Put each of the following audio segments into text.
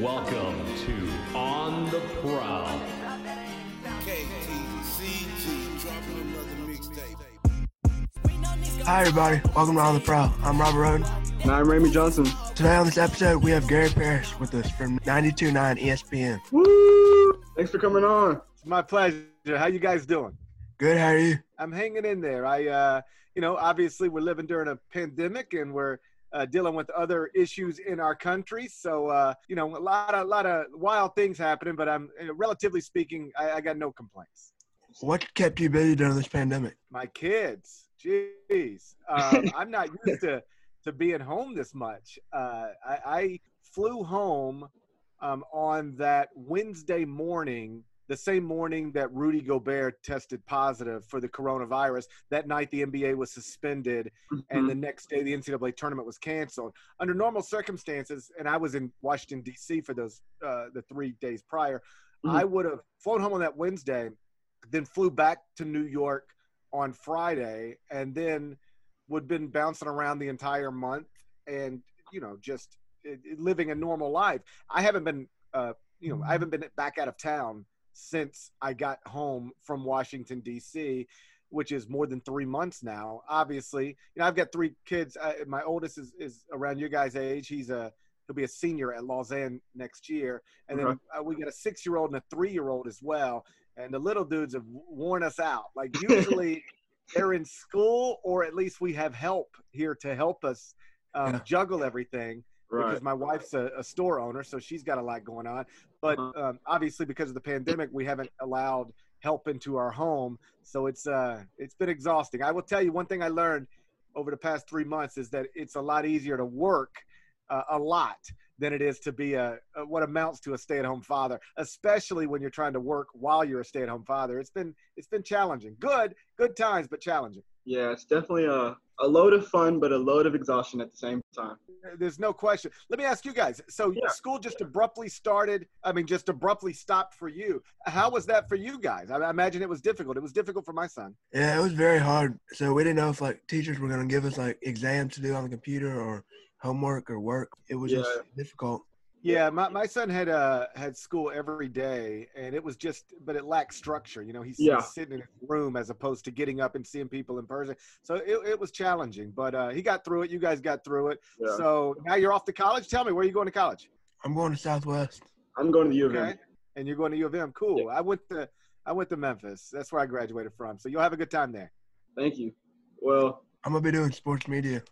Welcome to On the Prowl. KTCG dropping another mixtape. Hi everybody, welcome to On the Prowl. I'm Robert Roden. And I'm Ramey Johnson. Today on this episode, we have Gary Parrish with us from 92.9 ESPN. Woo! Thanks for coming on. It's my pleasure. How you guys doing? Good, how are you? I'm hanging in there. I, uh, you know, obviously we're living during a pandemic and we're uh, dealing with other issues in our country. So, uh, you know, a lot of, lot of wild things happening. But I'm, uh, relatively speaking, I, I got no complaints. What kept you busy during this pandemic? My kids, jeez, um, I'm not used to to being home this much. Uh, I, I flew home um, on that Wednesday morning the same morning that Rudy Gobert tested positive for the coronavirus. That night, the NBA was suspended, Mm-hmm. and the next day, the NCAA tournament was canceled. Under normal circumstances, and I was in Washington D.C. for those uh, the three days prior, Mhm. I would have flown home on that Wednesday, then flew back to New York on Friday, and then would been bouncing around the entire month, and you know just it- living a normal life. I haven't been, uh, you know, I haven't been back out of town since I got home from Washington D.C., which is more than three months now. Obviously, you know I've got three kids. Uh, my oldest is, is around your guys' age. He's a he'll be a senior at Lausanne next year, and then uh, we got a six-year-old and a three-year-old as well. And the little dudes have worn us out. Like usually, they're in school, or at least we have help here to help us um, Yeah. juggle everything Right. because my wife's a, a store owner, so she's got a lot going on. But Uh-huh. um, obviously, because of the pandemic, we haven't allowed help into our home, so it's uh, it's been exhausting. I will tell you one thing I learned over the past three months is that it's a lot easier to work uh, a lot than it is to be a, a what amounts to a stay-at-home father, especially when you're trying to work while you're a stay-at-home father. It's been it's been challenging. Good, good times, but challenging. Yeah, it's definitely a, a load of fun, but a load of exhaustion at the same time. There's no question. Let me ask you guys. So Yeah. school just abruptly started. I mean, just abruptly stopped for you. How was that for you guys? I I imagine it was difficult. It was difficult for my son. Yeah, it was very hard. So we didn't know if like teachers were gonna give us like exams to do on the computer or homework or work. It was just difficult. Yeah, my, my son had uh had school every day, and it was just, but it lacked structure. You know, he's, Yeah. he's sitting in his room as opposed to getting up and seeing people in person. So it, it was challenging, but uh, he got through it. You guys got through it. Yeah. So now you're off to college. Tell me, where are you going to college? I'm going to Southwest. I'm going to the U of M. And you're going to U of M. Cool. I went to I went to Memphis. That's where I graduated from. So you'll have a good time there. Thank you. Well, I'm gonna be doing sports media.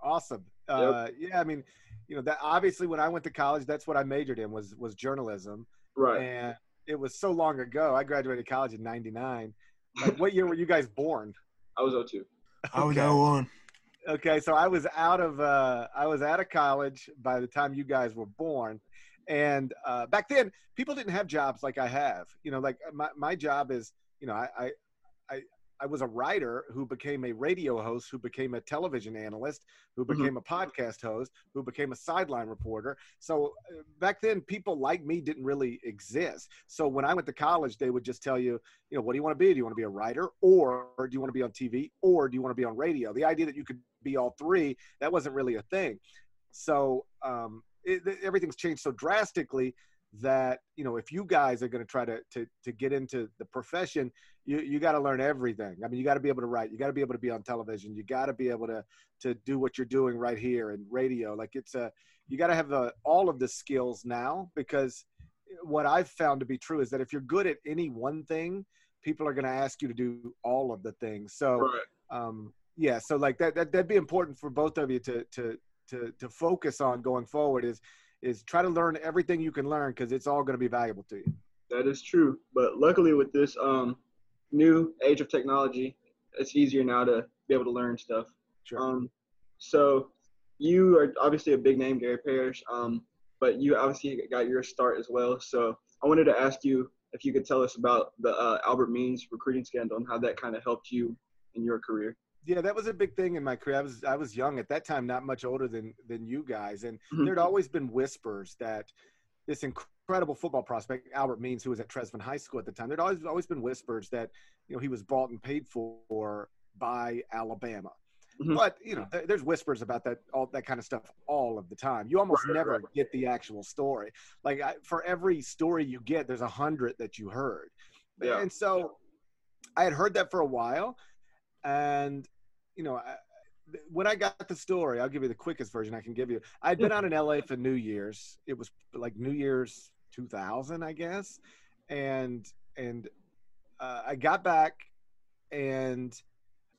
Awesome. Uh, yeah, I mean, you know, that obviously when I went to college, that's what I majored in was was journalism, right. and it was so long ago. I graduated college in '99. Like, what year were you guys born? I was 02. I was Okay. 01. Okay, so I was out of uh, I was out of college by the time you guys were born, and uh, back then people didn't have jobs like I have. You know, like my my job is you know I I I, was a writer who became a radio host, who became a television analyst, who Mhm. became a podcast host, who became a sideline reporter. So uh, back then people like me didn't really exist. So when I went to college, they would just tell you, you know, what do you want to be? Do you want to be a writer, or do you want to be on TV, or do you want to be on radio? The idea that you could be all three that wasn't really a thing. So um, it, everything's changed so drastically that you know if you guys are going to try to to get into the profession, you you got to learn everything. I mean, you got to be able to write, you got to be able to be on television, you got to be able to to do what you're doing right here in radio. Like it's a you got to have all of the skills now because what I've found to be true is that if you're good at any one thing, people are going to ask you to do all of the things. So Right. um, yeah, so like that, that that'd be important for both of you to to to to focus on going forward is is try to learn everything you can learn because it's all going to be valuable to you. That is true. But luckily, with this um, new age of technology, it's easier now to be able to learn stuff. Sure. Um, so you are obviously a big name, Gary Parrish, um, but you obviously got your start as well. So I wanted to ask you if you could tell us about the uh, Albert Means recruiting scandal and how that kind of helped you in your career. Yeah, that was a big thing in my career. I was I was young at that time, not much older than than you guys, and Mhm. there'd always been whispers that this incredible football prospect Albert Means, who was at Trezevant High School at the time, there'd always always been whispers that you know he was bought and paid for by Alabama, Mhm. But you know, there, there's whispers about that all that kind of stuff all of the time. You almost Right, never right. get the actual story. Like I, for every story you get, there's a hundred that you heard. Yeah. And so I had heard that for a while, and you know, I, when I got the story, I'll give you the quickest version I can give you. I'd been out in LA for New Year's. It was like New Year's 2000, I guess, and and uh, I got back, and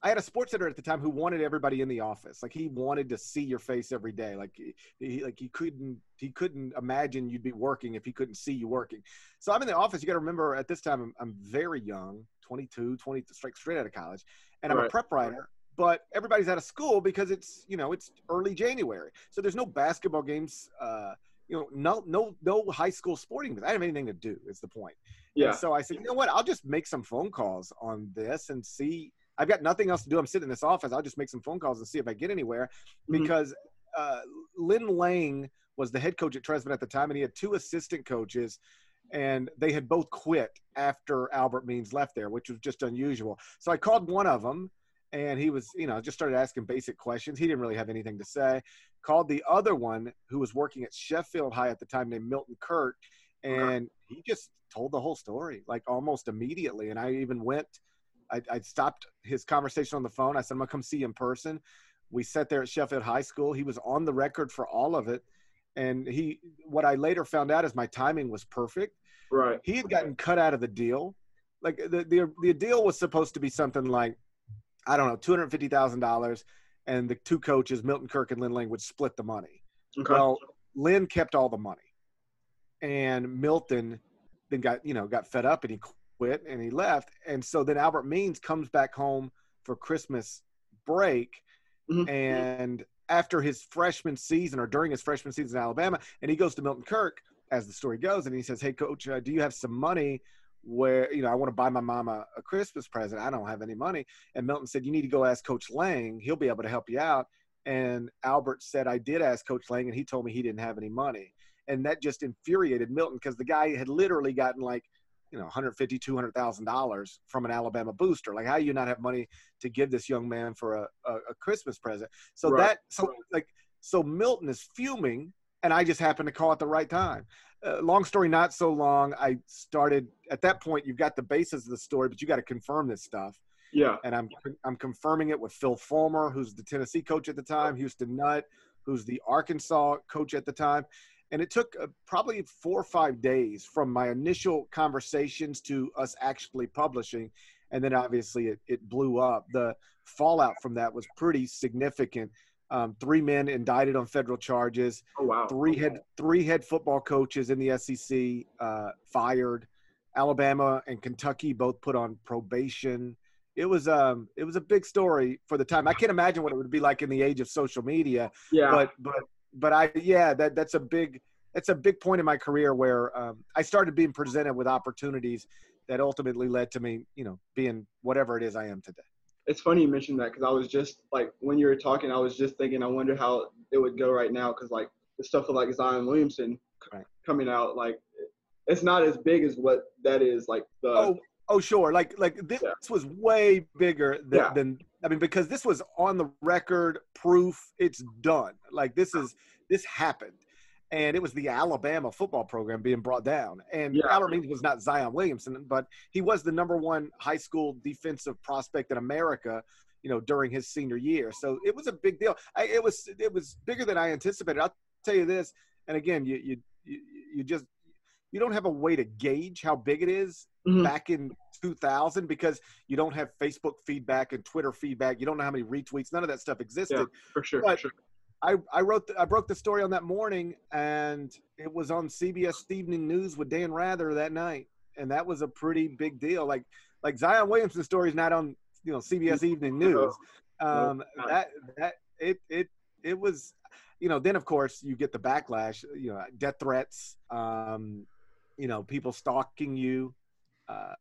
I had a sports editor at the time who wanted everybody in the office. Like he wanted to see your face every day. Like he, like he couldn't he couldn't imagine you'd be working if he couldn't see you working. So I'm in the office. You got to remember at this time I'm, I'm very young, 22, 20, straight straight out of college, and I'm a prep writer. But everybody's out of school because it's you know it's early January, so there's no basketball games. Uh, you know, no no no high school sporting events. I didn't have anything to do. Is the point. Yeah. And so I said, you know what? I'll just make some phone calls on this and see. I've got nothing else to do. I'm sitting in this office. I'll just make some phone calls and see if I get anywhere. Mhm. Because uh, Lynn Lang was the head coach at Trezevant at the time, and he had two assistant coaches, and they had both quit after Albert Means left there, which was just unusual. So I called one of them, and he was, you know, just started asking basic questions. He didn't really have anything to say. Called the other one who was working at Sheffield High at the time, named Milton Kirk, uh-huh. and he just told the whole story like almost immediately. And I even went, I, I stopped his conversation on the phone. I said, I'm gonna come see you in person. We sat there at Sheffield High School. He was on the record for all of it. And he, what I later found out is my timing was perfect. Right. He had gotten cut out of the deal. Like the, the, the deal was supposed to be something like, I don't know, $250,000. And the two coaches, Milton Kirk and Lynn Lang, would split the money. Okay. Well, Lynn kept all the money, and Milton then got you know got fed up and he quit and he left. And so then Albert Means comes back home for Christmas break, Mhm. and after his freshman season or during his freshman season in Alabama, and he goes to Milton Kirk as the story goes, and he says, "Hey, coach, uh, do you have some money?" Where you know I want to buy my mama a Christmas present. I don't have any money, and Milton said, "You need to go ask Coach Lang. He'll be able to help you out." And Albert said, I did ask Coach Lang, and he told me he didn't have any money. And that just infuriated Milton because the guy had literally gotten like, you know, 150, 200,000 dollars from an Alabama booster. Like, how do you not have money to give this young man for a, a, a Christmas present? So Right. that, so like, so Milton is fuming, and I just happened to call at the right time. Uh, long story not so long. I started at that point. You've got the basis of the story, but you got to confirm this stuff Yeah. and I'm I'm confirming it with Phil Fulmer, who's the Tennessee coach at the time, Houston Nutt, who's the Arkansas coach at the time, and it took uh, probably four or five days from my initial conversations to us actually publishing, and then obviously it, it blew up. The fallout from that was pretty significant. Um, three men indicted on federal charges Oh wow. three head three head football coaches in the SEC uh, fired. Alabama and Kentucky both put on probation. It was um it was a big story for the time. I can't imagine what it would be like in the age of social media, Yeah. but but but I yeah that that's a big that's a big point in my career where um, I started being presented with opportunities that ultimately led to me you know being whatever it is I am today. It's funny you mentioned that because I was just like when you were talking, I was just thinking, I wonder how it would go right now because like the stuff with like Zion Williamson c- Right. coming out, like it's not as big as what that is. Like the oh oh sure like like this Yeah. was way bigger than, Yeah. than i mean because this was on the record proof it's done like this is this happened and it was the alabama football program being brought down and Yeah. albert means was not zion williamson but he was the number one high school defensive prospect in america you know during his senior year so it was a big deal I, it was it was bigger than i anticipated i'll tell you this and again you you you, you just you don't have a way to gauge how big it is Mhm. back in 2000 because you don't have Facebook feedback and Twitter feedback. You don't know how many retweets. None of that stuff existed. Yeah. for sure. but- for sure. I, I wrote the, I broke the story on that morning and it was on CBS Evening News with Dan Rather that night, and that was a pretty big deal. Like like Zion Williamson's story is not on you know CBS Evening News. Um, that that it it it was you know then of course you get the backlash you know death threats um, you know people stalking you uh,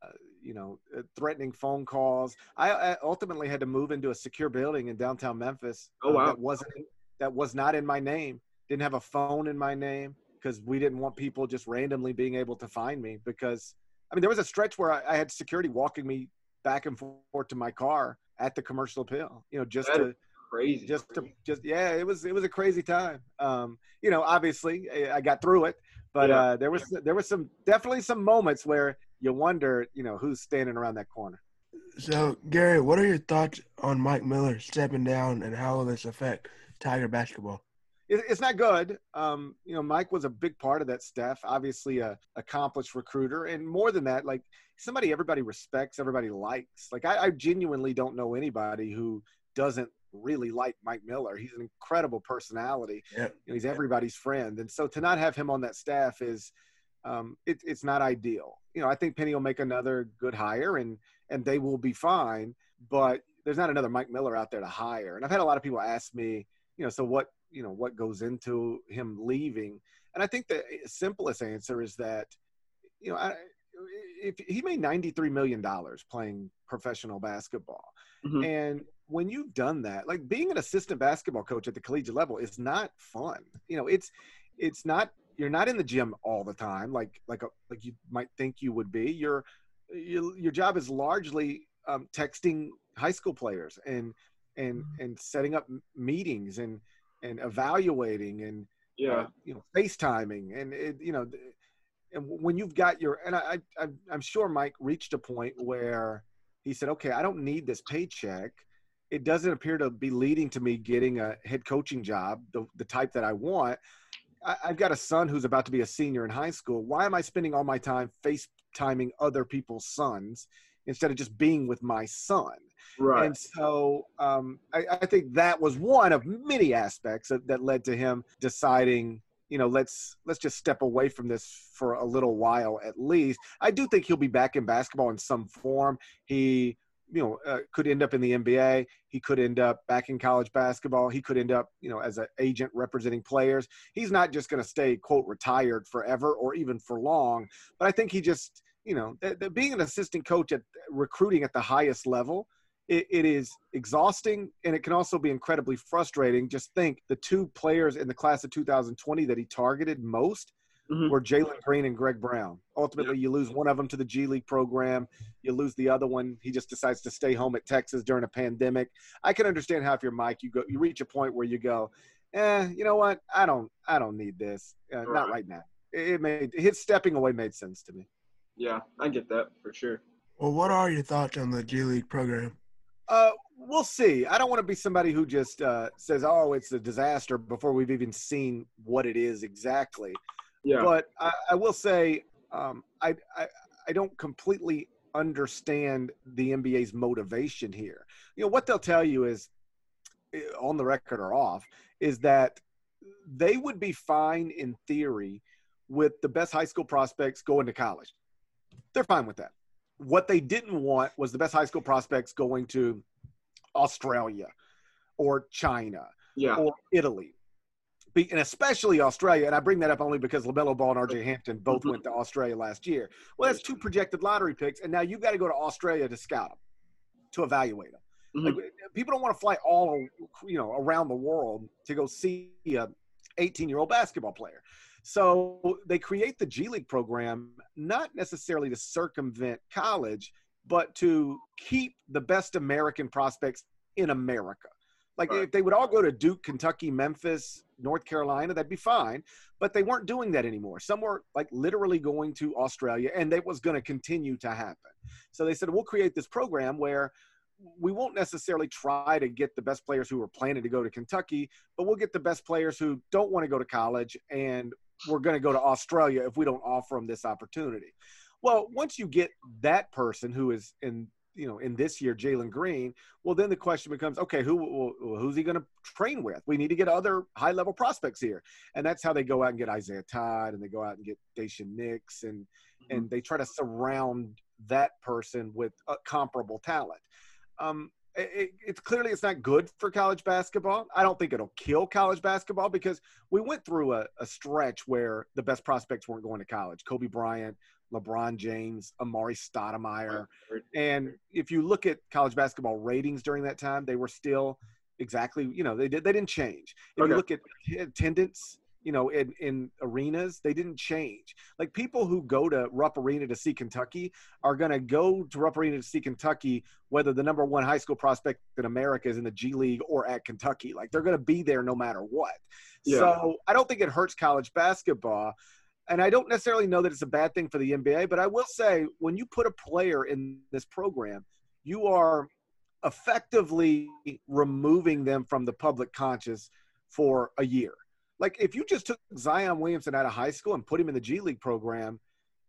you know uh, threatening phone calls I, I ultimately had to move into a secure building in downtown memphis Oh, uh, wow. that wasn't that was not in my name didn't have a phone in my name because we didn't want people just randomly being able to find me because i mean there was a stretch where i, I had security walking me back and forth to my car at the commercial appeal you know just That to crazy. just to just yeah it was it was a crazy time um you know obviously i I got through it but Yeah. uh there was there was some definitely some moments where you wonder you know who's standing around that corner So, Gary, what are your thoughts on Mike Miller stepping down and how will this affect Tiger basketball? it, it's not good um you know mike was a big part of that staff obviously a accomplished recruiter and more than that like somebody everybody respects everybody likes like i, I genuinely don't know anybody who doesn't really like mike miller he's an incredible personality you know, he's everybody's friend. And so to not have him on that staff is, um, it, it's not ideal. You know, I think Penny will make another good hire and, and they will be fine, but there's not another Mike Miller out there to hire. And I've had a lot of people ask me, you know, so what, you know, what goes into him leaving? And I think the simplest answer is that, you know, I, if he made $93 million playing professional basketball. Mhm. And when you've done that, like being an assistant basketball coach at the collegiate level is not fun. You know, it's it's not you're not in the gym all the time like like a, like you might think you would be. Your your, your job is largely um, texting high school players and and and setting up meetings and and evaluating and yeah. uh, you know FaceTiming and it, you know and when you've got your and I, I I'm sure Mike reached a point where he said, okay, I don't need this paycheck. It doesn't appear to be leading to me getting a head coaching job, the, the type that I want. I, I've got a son who's about to be a senior in high school. Why am I spending all my time FaceTiming other people's sons instead of just being with my son? Right. And so um, I, I think that was one of many aspects that, that led to him deciding, you know, let's let's just step away from this for a little while at least. I do think he'll be back in basketball in some form. He, you know, uh, could end up in the NBA. He could end up back in college basketball. He could end up, you know, as an agent representing players. He's not just going to stay quote retired forever or even for long. But I think he just, you know, th- th- being an assistant coach at recruiting at the highest level it, it is exhausting and it can also be incredibly frustrating. Just think the two players in the class of 2020 that he targeted most Mhm. were Jalen Green and Greg Brown. Ultimately, you lose one of them to the G League program. You lose the other one. He just decides to stay home at Texas during a pandemic. I can understand how if you're Mike, you go, you reach a point where you go, eh, you know what? I don't, I don't need this. Uh, Not Right. right now. It, it made his stepping away made sense to me. Yeah, I get that for sure. Well, what are your thoughts on the G League program? Uh, we'll see. I don't want to be somebody who just uh, says, "Oh, it's a disaster" before we've even seen what it is exactly. Yeah. But I, I will say, um, I, I I don't completely understand the NBA's motivation here. You know what they'll tell you is, eh, on the record or off, is that they would be fine in theory with the best high school prospects going to college. They're fine with that. What they didn't want was the best high school prospects going to Australia or China yeah. or Italy. Be, and especially Australia, and I bring that up only because LaMelo Ball and RJ Hampton both Mhm. went to Australia last year. Well, that's two projected lottery picks, and now you've got to go to Australia to scout them, to evaluate them. Mhm. Like, people don't want to fly all you know around the world to go see a 18 year old basketball player. So they create the G League program not necessarily to circumvent college, but to keep the best American prospects in America. Like Right. if they would all go to Duke, Kentucky, Memphis, North Carolina, that'd be fine. But they weren't doing that anymore. Some were like literally going to Australia, and that was going to continue to happen. So they said, we'll create this program where we won't necessarily try to get the best players who are planning to go to Kentucky, but we'll get the best players who don't want to go to college, and we're going to go to Australia if we don't offer them this opportunity. Well, once you get that person who is in you know in this year Jalen Green, well then the question becomes okay who who's he going to train with? We need to get other high level prospects here, and that's how they go out and get Isaiah Todd and they go out and get Daishen Nix and and they try to surround that person with a comparable talent. Um, it, it's clearly it's not good for college basketball. I don't think it'll kill college basketball because we went through a, a stretch where the best prospects weren't going to college. Kobe Bryant, LeBron James, Amar'e Stoudemire, and if you look at college basketball ratings during that time, they were still exactly you know they did they didn't change. If Okay. you look at attendance you know, in, in arenas, they didn't change. Like people who go to Rupp Arena to see Kentucky are going to go to Rupp Arena to see Kentucky, whether the number one high school prospect in America is in the G League or at Kentucky. Like they're going to be there no matter what. Yeah. So I don't think it hurts college basketball. And I don't necessarily know that it's a bad thing for the NBA, but I will say when you put a player in this program, you are effectively removing them from the public conscious for a year. Like if you just took Zion Williamson out of high school and put him in the G League program,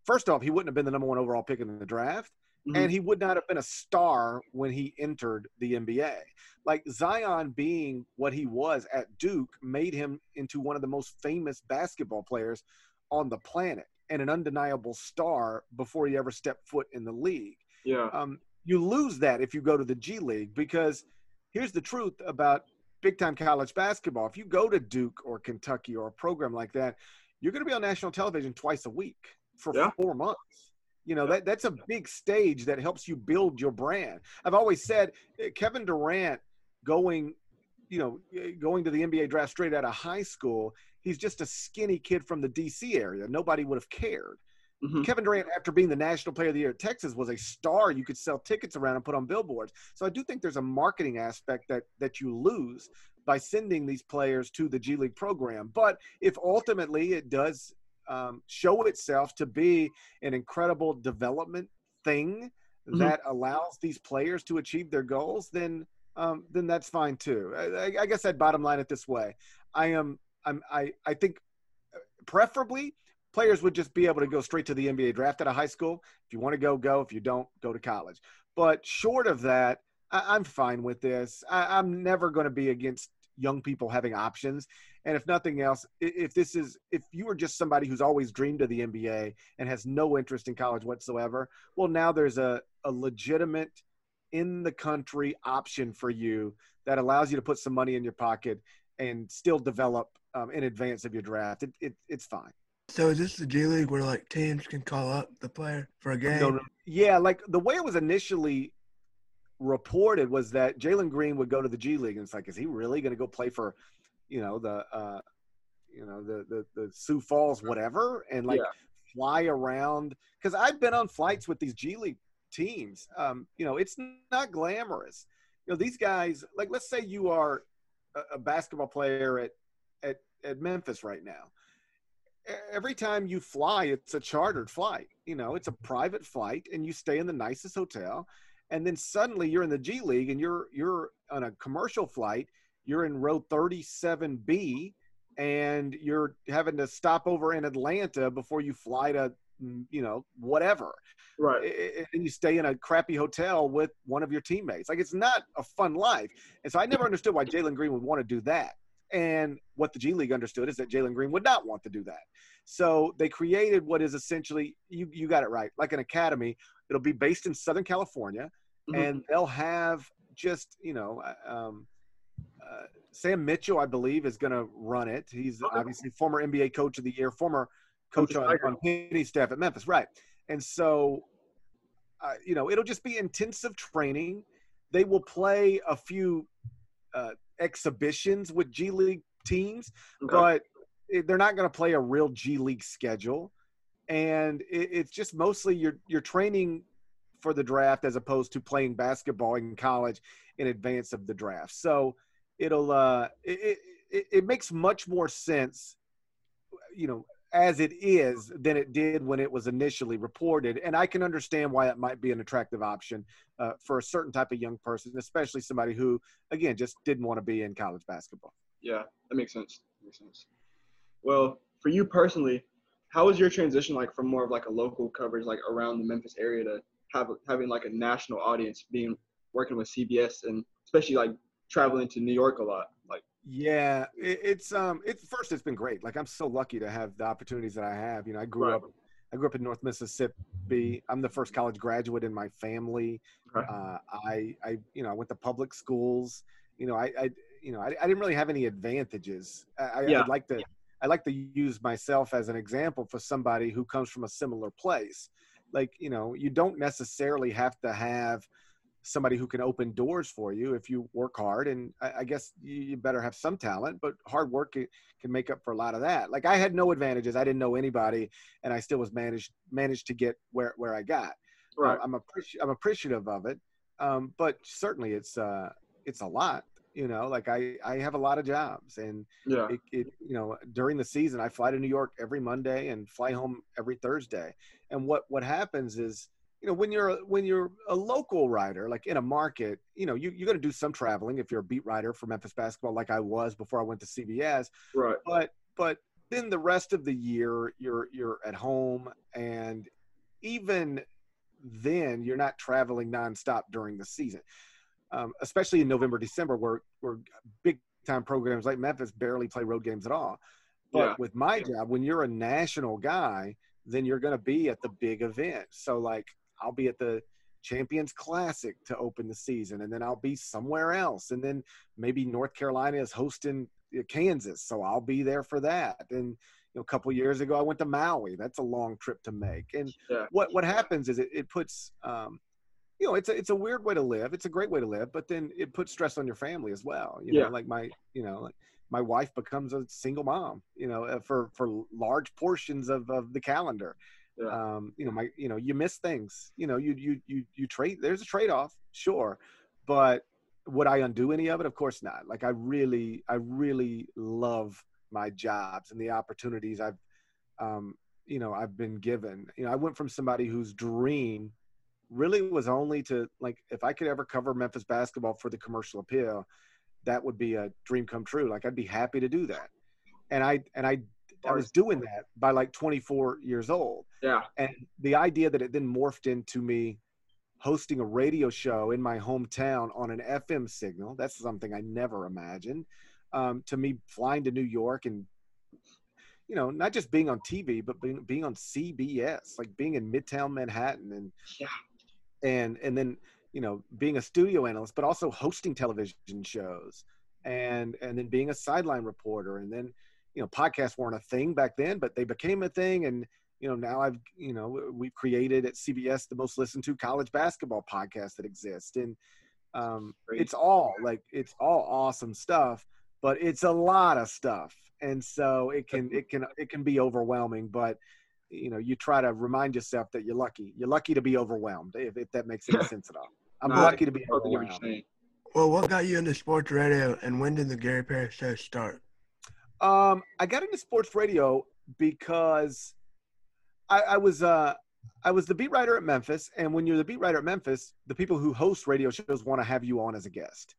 first off, he wouldn't have been the number one overall pick in the draft. Mhm. And he would not have been a star when he entered the NBA. Like Zion being what he was at Duke made him into one of the most famous basketball players on the planet and an undeniable star before he ever stepped foot in the league yeah. um, you lose that if you go to the G League because here's the truth about big time college basketball. If you go to Duke or Kentucky or a program like that, you're going to be on national television twice a week for Yeah. four months. You know, Yeah. that, that's a big stage that helps you build your brand. I've always said eh, Kevin Durant going, you know, eh, going to the NBA draft straight out of high school, he's just a skinny kid from the DC area. Nobody would have cared. Mhm. Kevin Durant, after being the National Player of the Year at Texas, was a star. You could sell tickets around and put on billboards. So I do think there's a marketing aspect that that you lose by sending these players to the G League program. But if ultimately it does um, show itself to be an incredible development thing Mhm. that allows these players to achieve their goals, then um, then that's fine too. I, I- I guess I'd bottom line it this way: I am I'm I I think uh, preferably players would just be able to go straight to the NBA draft out of high school. If you want to go, go. If you don't, go to college. But short of that, I, I'm fine with this. I, I'm never going to be against young people having options. And if nothing else, if this is, if you are just somebody who's always dreamed of the NBA and has no interest in college whatsoever, well, now there's a, a legitimate in the country option for you that allows you to put some money in your pocket and still develop um, in advance of your draft. It, it, it's fine. So is this the G League where like teams can call up the player for a game? No, no. Yeah, like the way it was initially reported was that Jalen Green would go to the G League, and it's like, is he really going to go play for, you know, the, uh, you know, the the the Sioux Falls whatever, and like Yeah. fly around? Because I've been on flights with these G League teams. Um, you know, it's not glamorous. You know, these guys, like, let's say you are a, a basketball player at at at Memphis right now every time you fly, it's a chartered flight. You know, it's a private flight, and you stay in the nicest hotel. And then suddenly you're in the G League, and you're you're on a commercial flight. You're in row 37B, and you're having to stop over in Atlanta before you fly to, mm, you know, whatever. Right. And you stay in a crappy hotel with one of your teammates. Like it's not a fun life. And so I never understood why Jalen Green would want to do that. And what the G League understood is that Jalen Green would not want to do that. So they created what is essentially you you got it right, like an academy. It'll be based in Southern California, Mhm. and they'll have just you know uh, um, uh, Sam Mitchell, I believe, is going to run it. He's Okay. obviously former NBA Coach of the Year, former coach on, on Penny's staff at Memphis, right? And so, uh, you know, it'll just be intensive training. They will play a few uh, exhibitions with G League teams, Okay. but they're not going to play a real G League schedule. And it, it's just mostly you're you're training for the draft as opposed to playing basketball in college in advance of the draft. So it'll uh, it, it it makes much more sense, you know, as it is than it did when it was initially reported. And I can understand why it might be an attractive option uh, for a certain type of young person, especially somebody who, again, just didn't want to be in college basketball. Yeah, that makes sense. Makes sense. Well, for you personally, how was your transition like from more of like a local coverage like around the Memphis area to have having like a national audience, being working with CBS and especially like traveling to New York a lot? Like, Yeah, it, it's um, it's first it's been great. Like I'm so lucky to have the opportunities that I have. You know, I grew Right. up, I grew up in North Mississippi. I'm the first college graduate in my family. Okay. Uh, I, I, you know, I went to public schools. You know, I, I you know, I, I didn't really have any advantages. I, Yeah. I'd like to, I like to use myself as an example for somebody who comes from a similar place. Like, you know, you don't necessarily have to have somebody who can open doors for you if you work hard. And I, I guess you, you better have some talent, but hard work can, can make up for a lot of that. Like I had no advantages. I didn't know anybody, and I still was managed managed to get where where I got. Right. Uh, I'm appreci- I'm appreciative of it, um, but certainly it's uh, it's a lot. You know, like I I have a lot of jobs, and Yeah. it, it you know during the season I fly to New York every Monday and fly home every Thursday. And what what happens is you know when you're when you're a local writer like in a market you know you, you're going to do some traveling if you're a beat writer for memphis basketball like i was before i went to cbs Right. but but then the rest of the year you're you're at home and even then you're not traveling nonstop during the season. Um, especially in november december where where big time programs like memphis barely play road games at all. But Yeah. with my job when you're a national guy then you're going to be at the big event. So like i'll be at the champions classic to open the season and then i'll be somewhere else and then maybe north carolina is hosting uh, Kansas, so I'll be there for that. And you know, a couple years ago, I went to Maui. That's a long trip to make. And Yeah. what what happens is it, it puts, um, you know, it's a it's a weird way to live. It's a great way to live, but then it puts stress on your family as well. You Yeah. know, like my you know, like my wife becomes a single mom. You know, uh, for for large portions of of the calendar. Um, you know, my you know, you miss things. You know, you you you you trade. There's a trade off, sure, but would I undo any of it? Of course not. Like I really, I really love my jobs and the opportunities I've, um, you know, I've been given. You know, I went from somebody whose dream really was only to like, if I could ever cover Memphis basketball for the commercial appeal, that would be a dream come true. Like I'd be happy to do that. And I, and I, I was doing that by like 24 years old Yeah. and the idea that it then morphed into me hosting a radio show in my hometown on an FM signal. That's something I never imagined. Um, to me, flying to New York and you know, not just being on TV, but being being on CBS, like being in Midtown Manhattan, and Yeah. and and then you know being a studio analyst, but also hosting television shows, and and then being a sideline reporter, and then you know podcasts weren't a thing back then, but they became a thing, and you know now I've you know we've created at CBS the most listened to college basketball podcast that exists, and um, it's all like it's all awesome stuff, but it's a lot of stuff, and so it can it can it can be overwhelming, but you know you try to remind yourself that you're lucky. You're lucky to be overwhelmed if, if that makes any sense at all. I'm Nah, lucky to be I totally get what you're overwhelmed. saying. Well, what got you into sports radio, and when did the Gary Parrish show start? Um, I got into sports radio because I, I was uh, I was the beat writer at Memphis, and when you're the beat writer at Memphis, the people who host radio shows want to have you on as a guest.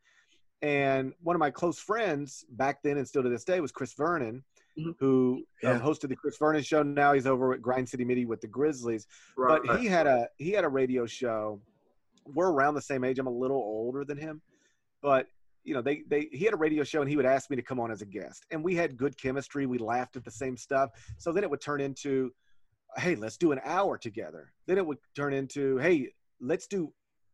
And one of my close friends back then and still to this day was Chris Vernon, Mhm. who um, Yeah. hosted the Chris Vernon show. Now he's over at Grind City Media with the Grizzlies. Right. But he had a he had a radio show. We're around the same age. I'm a little older than him, but you know they they he had a radio show and he would ask me to come on as a guest, and we had good chemistry. We laughed at the same stuff. So then it would turn into, hey, let's do an hour together. Then it would turn into, hey, let's do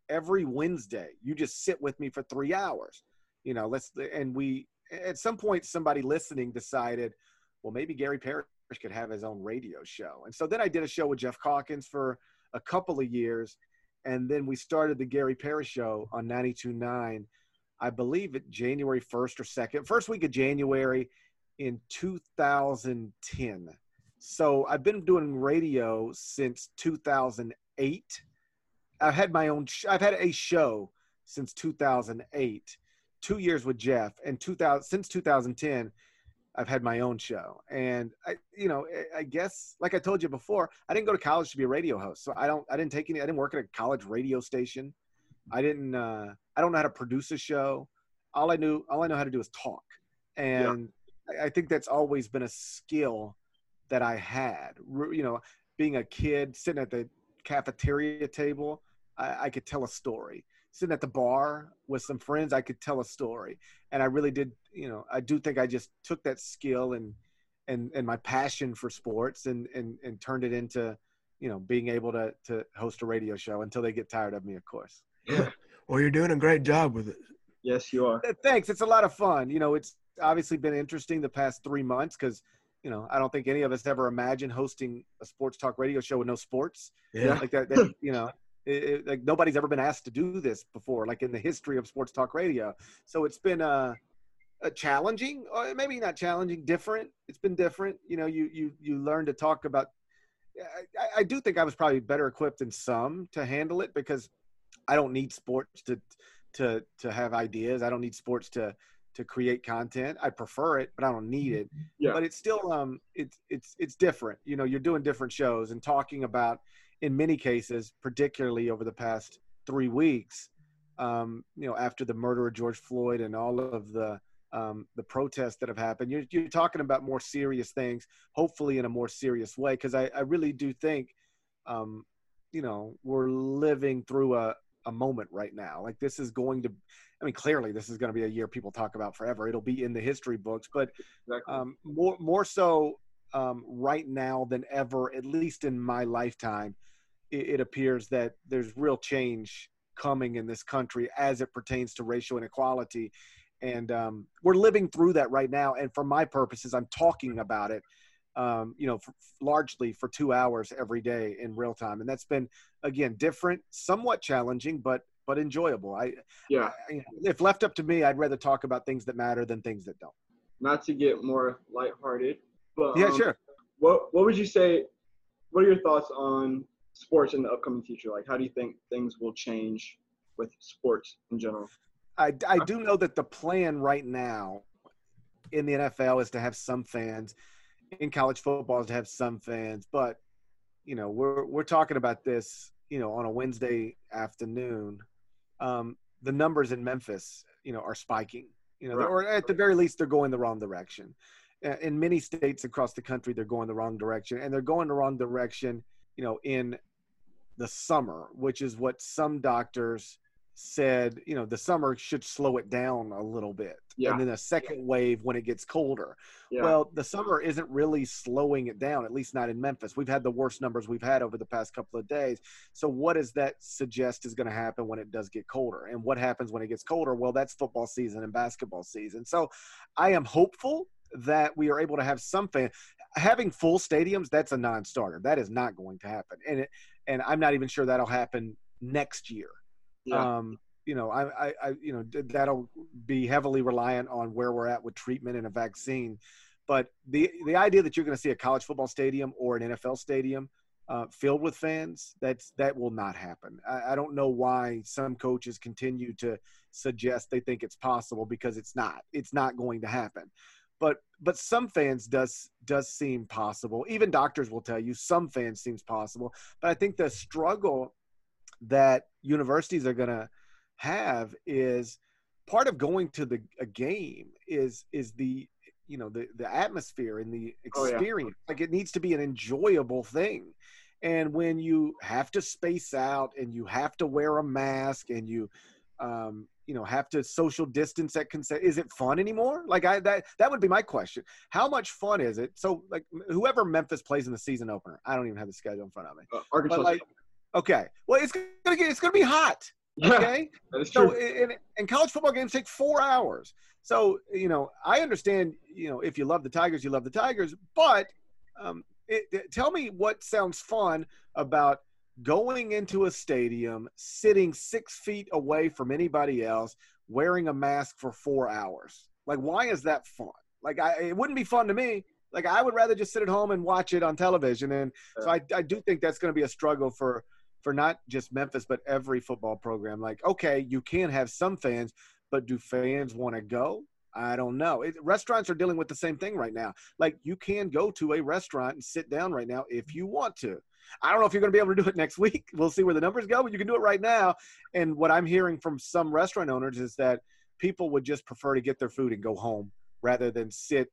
every Wednesday. You just sit with me for three hours. You know, let's and we at some point somebody listening decided, well, maybe Gary Parrish could have his own radio show. And so then I did a show with Geoff Calkins for a couple of years. And then we started the Gary Parrish show on 92.9, I believe it January 1st or 2nd, first week of January in 2010. So I've been doing radio since 2008. I've had my own, sh- I've had a show since 2008, two years with Geoff, and 2000, since 2010, I've had my own show. And I, you know, I- guess, like I told you before, I didn't go to college to be a radio host. So I don't, I didn't take any, I didn't work at a college radio station. I didn't, uh, I don't know how to produce a show. All I knew, all I know how to do is talk. And I, I think that's always been a skill that I had. You know, being a kid, sitting at the cafeteria table, I, I could tell a story. Sitting at the bar with some friends, I could tell a story. And I really did, you know, I do think I just took that skill and and and my passion for sports and and and turned it into, you know, being able to to host a radio show until they get tired of me, of course. Well, you're doing a great job with it. Yes, you are. Thanks. It's a lot of fun. You know, it's obviously been interesting the past three months because, you know, I don't think any of us ever imagined hosting a sports talk radio show with no sports Yeah. like that. that you know, It, it- like nobody's ever been asked to do this before, like in the history of sports talk radio. So it's been uh, uh, challenging, or maybe not challenging, different. It's been different. You know, you you you learn to talk about. I, I do think I was probably better equipped than some to handle it because I don't need sports to to to have ideas. I don't need sports to to create content. I prefer it, but I don't need it. Yeah. But it's still um it's it's it's different. You know, you're doing different shows and talking about in many cases, particularly over the past three weeks, um, you know, after the murder of George Floyd and all of the um, the protests that have happened, you're, you're talking about more serious things, hopefully in a more serious way. Because I, I really do think, um, you know, we're living through a, a moment right now. Like this is going to, I mean, clearly this is going to be a year people talk about forever. It'll be in the history books, but Exactly. um, more more so um, right now than ever, at least in my lifetime, it, it appears that there's real change coming in this country as it pertains to racial inequality, and um, we're living through that right now. And for my purposes, I'm talking about it. Um, you know, f largely for two hours every day in real time, and that's been again different, somewhat challenging, but but enjoyable. I, yeah. I- you know, if left up to me, I'd rather talk about things that matter than things that don't. Not to get more lighthearted, but Yeah, um, sure. What What would you say? What are your thoughts on sports in the upcoming future? Like, how do you think things will change with sports in general? I, I do know that the plan right now in the NFL is to have some fans. In college football to have some fans, but you know we're we're talking about this you know on a Wednesday afternoon. Um, the numbers in Memphis, you know, are spiking. You know, Right. or at the very least, they're going the wrong direction. In many states across the country, they're going the wrong direction, and they're going the wrong direction. You know, in the summer, which is what some doctors said, you know, the summer should slow it down a little bit. Yeah. And then a second wave when it gets colder. Yeah. Well, the summer isn't really slowing it down, at least not in Memphis. We've had the worst numbers we've had over the past couple of days. So, what does that suggest is going to happen when it does get colder? And what happens when it gets colder? Well, that's football season and basketball season. So, I am hopeful that we are able to have some fan. Having full stadiums, that's a non starter. That is not going to happen. And, it, and I'm not even sure that'll happen next year yeah. um, you know, I, I, I, you know, that'll be heavily reliant on where we're at with treatment and a vaccine. But the the idea that you're going to see a college football stadium or an NFL stadium uh, filled with fans, that's that will not happen. I, I don't know why some coaches continue to suggest they think it's possible because it's not. It's not going to happen. But but some fans does does seem possible. Even doctors will tell you some fans seems possible. But I think the struggle that universities are going to have is part of going to the a game is is the you know the the atmosphere and the Oh, yeah. experience. Like it needs to be an enjoyable thing. And when you have to space out and you have to wear a mask and you um you know have to social distance at consent is it fun anymore? Like i that that would be my question. How much fun is it? So like whoever memphis plays in the season opener i don't even have the schedule in front of me. Uh, Arkansas. like okay well it's gonna get it's gonna be hot yeah, okay? so and, and college football games take four hours. So you know i understand you know if you love the tigers you love the tigers but um, it, it- tell me what sounds fun about going into a stadium sitting six feet away from anybody else wearing a mask for four hours. Like why is that fun? Like I, it wouldn't be fun to me. Like i would rather just sit at home and watch it on television and so i, I do think that's going to be a struggle for for not just Memphis, but every football program. Like, okay, you can have some fans, but do fans want to go? I don't know. It, restaurants are dealing with the same thing right now. Like, you can go to a restaurant and sit down right now if you want to. I don't know if you're going to be able to do it next week. We'll see where the numbers go, but you can do it right now. And what I'm hearing from some restaurant owners is that people would just prefer to get their food and go home rather than sit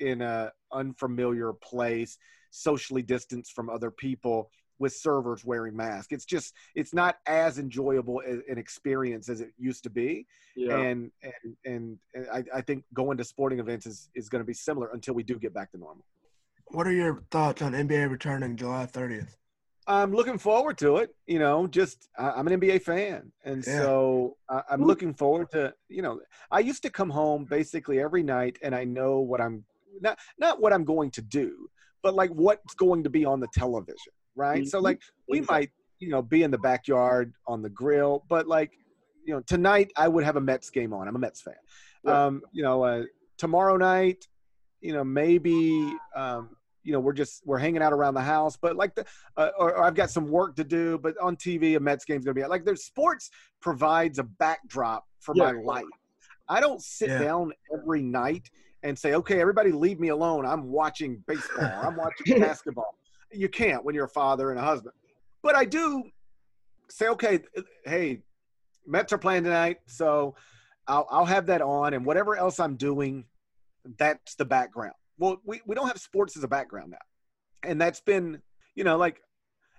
in a unfamiliar place, socially distanced from other people with servers wearing masks. It's just it's not as enjoyable a- an experience as it used to be. yeah. And and and, and I, I think going to sporting events is is going to be similar until we do get back to normal. What are your thoughts on NBA returning July 30th? I'm looking forward to it. You know, just I, I'm an NBA fan, and Yeah. so I, I'm looking forward to. You know, I used to come home basically every night, and I know what I'm not not what I'm going to do, but like what's going to be on the television, right? So Mhm. like we Exactly. might you know, be in the backyard on the grill. But like, you know, tonight I would have a Mets game on. I'm a Mets fan. Yeah. Um, you know, uh, tomorrow night, you know, maybe, um, you know, we're just we're hanging out around the house. But like the, uh, or, or I've got some work to do. But on TV, a Mets game's gonna be like there's sports provides a backdrop for Yeah. my life. I don't sit Yeah. down every night and say, okay, everybody leave me alone. I'm watching baseball. I'm watching basketball. You can't when you're a father and a husband. But I do say, okay, hey, Mets are playing tonight, so I'll, I'll have that on, and whatever else I'm doing, that's the background. Well, we, we don't have sports as a background now, and that's been, you know, like,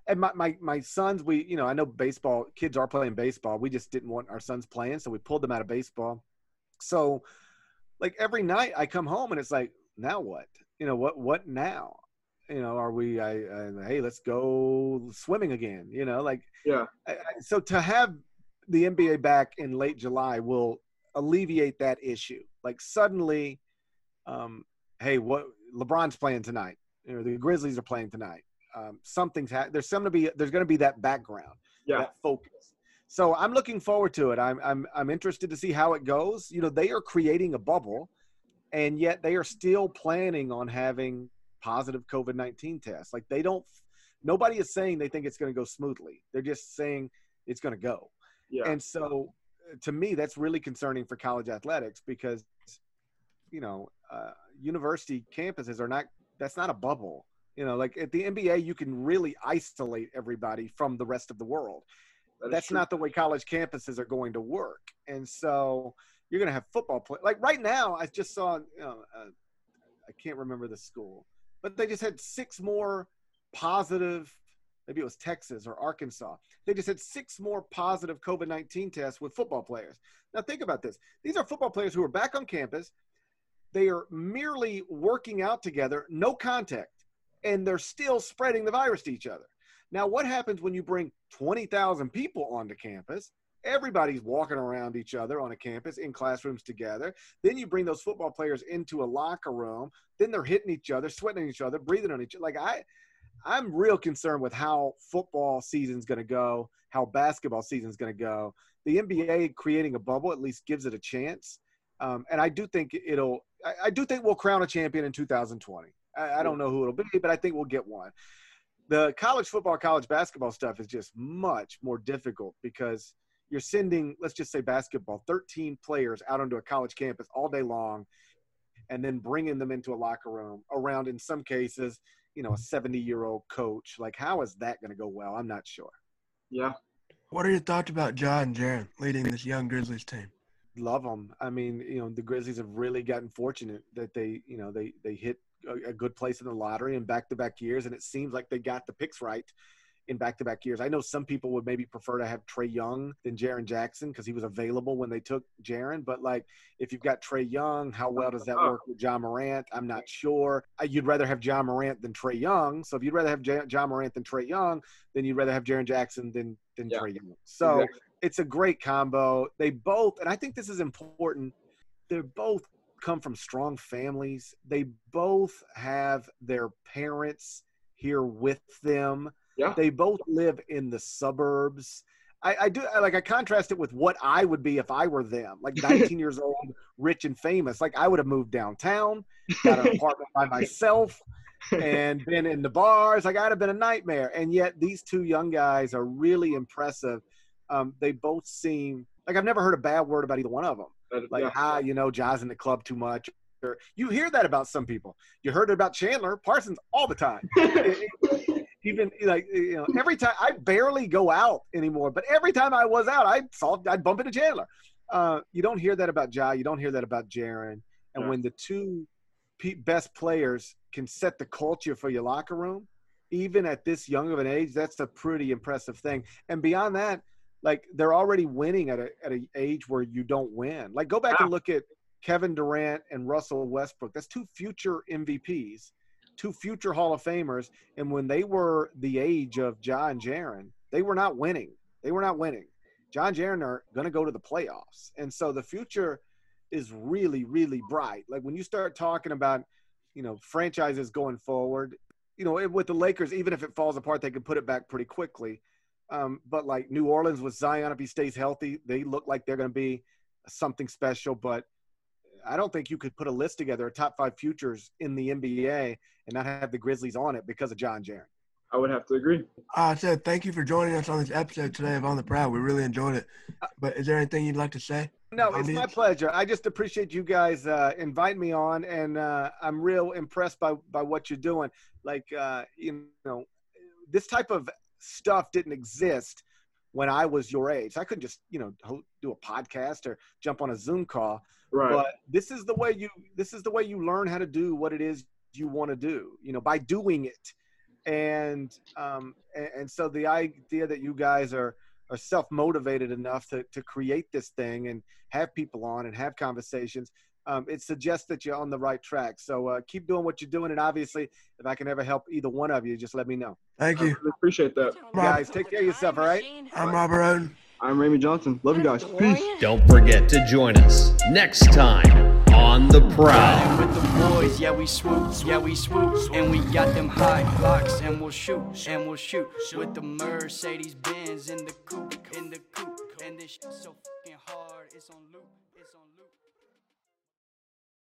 and my, my my sons, we, you know, I know baseball kids are playing baseball. We just didn't want our sons playing, so we pulled them out of baseball. So, like every night, I come home and it's like, now what? You know, what what now? You know, are we? I, I hey, let's go swimming again. You know, like Yeah. I, so to have the NBA back in late July will alleviate that issue. Like suddenly, um, hey, what LeBron's playing tonight? You know, the Grizzlies are playing tonight. Um, something's ha- there's going to be there's going to be that background, Yeah. that focus. So I'm looking forward to it. I'm I'm I'm interested to see how it goes. You know, they are creating a bubble, and yet they are still planning on having positive COVID nineteen tests. Like they don't. Nobody is saying they think it's going to go smoothly. They're just saying it's going to go. Yeah. And so, uh, to me, that's really concerning for college athletics because, you know, uh, university campuses are not. That's not a bubble. You know, like at the NBA, you can really isolate everybody from the rest of the world. That That's true. not the way college campuses are going to work. And so, you're going to have football play. Like right now, I just saw. You know, uh, I can't remember the school, but they just had six more positive. Maybe it was Texas or Arkansas. They just had six more positive COVID 19 tests with football players. Now, think about this. These are football players who are back on campus. They are merely working out together, no contact, and they're still spreading the virus to each other. Now, what happens when you bring 20,000 people onto campus? Everybody's walking around each other on a campus in classrooms together. Then you bring those football players into a locker room. Then they're hitting each other, sweating each other, breathing on each other. Like I, I'm real concerned with how football season's going to go, how basketball season's going to go. The NBA creating a bubble at least gives it a chance, um, and I do think it'll. I, I do think we'll crown a champion in 2020. I, I don't know who it'll be, but I think we'll get one. The college football, college basketball stuff is just much more difficult because you're sending, let's just say basketball, 13 players out onto a college campus all day long, and then bringing them into a locker room around, in some cases, you know, a 70 year old coach. Like, how is that going to go well? I'm not sure. Yeah. What are your thoughts about Ja and Jaren leading this young Grizzlies team? Love them. I mean, you know, the Grizzlies have really gotten fortunate that they, you know, they they hit a, a good place in the lottery in back to back years, and it seems like they got the picks right in back to back years. I know some people would maybe prefer to have Trae Young than Jaren Jackson because he was available when they took Jaren. But like, if you've got Trae Young, how well does that work with Ja Morant? I'm not sure. You'd rather have Ja Morant than Trae Young. So if you'd rather have J- Ja Morant than Trae Young, then you'd rather have Jaren Jackson than than Yeah. Trae Young. So Exactly. it's a great combo. They both, and I think this is important. They both come from strong families. They both have their parents here with them. Yeah. They both live in the suburbs. I, I do I, like I contrast it with what I would be if I were them, like 19 years old, rich and famous. Like I would have moved downtown, got an apartment by myself, and been in the bars. Like I'd have been a nightmare. And yet these two young guys are really impressive. Um, they both seem like I've never heard a bad word about either one of them. Like yeah. ah, you know, Jaws in the club too much. You hear that about some people. You heard it about Chandler Parsons all the time. Even like you know, every time I barely go out anymore, but every time I was out, I saw I'd bump into Chandler. Uh, you don't hear that about Ja. You don't hear that about Jaron. And Yeah. when the two best players can set the culture for your locker room, even at this young of an age, that's a pretty impressive thing. And beyond that, like they're already winning at a at an age where you don't win. Like go back and look at Kevin Durant and Russell Westbrook. That's two future MVPs, two future Hall of Famers. And when they were the age of Ja Jaren, they were not winning. They were not winning. Ja Jaren are going to go to the playoffs, and so the future is really, really bright. Like when you start talking about, you know, franchises going forward, you know, with the Lakers, even if it falls apart, they can put it back pretty quickly. Um, but like New Orleans with Zion, if he stays healthy, they look like they're going to be something special. But I don't think you could put a list together of top five futures in the NBA and not have the Grizzlies on it because of Ja Jaren. I would have to agree. Uh, so thank you for joining us on this episode today of On the Prowl. We really enjoyed it. But is there anything you'd like to say? No, it's my pleasure. I just appreciate you guys uh, inviting me on, and uh, I'm real impressed by by what you're doing. Like, uh, you know, this type of stuff didn't exist when I was your age. I couldn't just, you know, do a podcast or jump on a Zoom call. Right. But this is the way you this is the way you learn how to do what it is you want to do. You know, by doing it. And um, and, and so the idea that you guys are are self motivated enough to to create this thing and have people on and have conversations. Um, it suggests that you're on the right track. So uh, keep doing what you're doing. And obviously, if I can ever help either one of you, just let me know. Thank I you. really appreciate that. Guys, take care of yourself, all right? I'm Robert Oden. I'm Ramey Johnson. Love you guys. Peace. Don't forget to join us next time on The Prowl. With the boys, yeah we swoop, yeah we swoop, and we got them high blocks, and we'll shoot, and we'll shoot with the Mercedes Benz in the coupe, in the coupe, and this shit so fucking hard, it's on loop.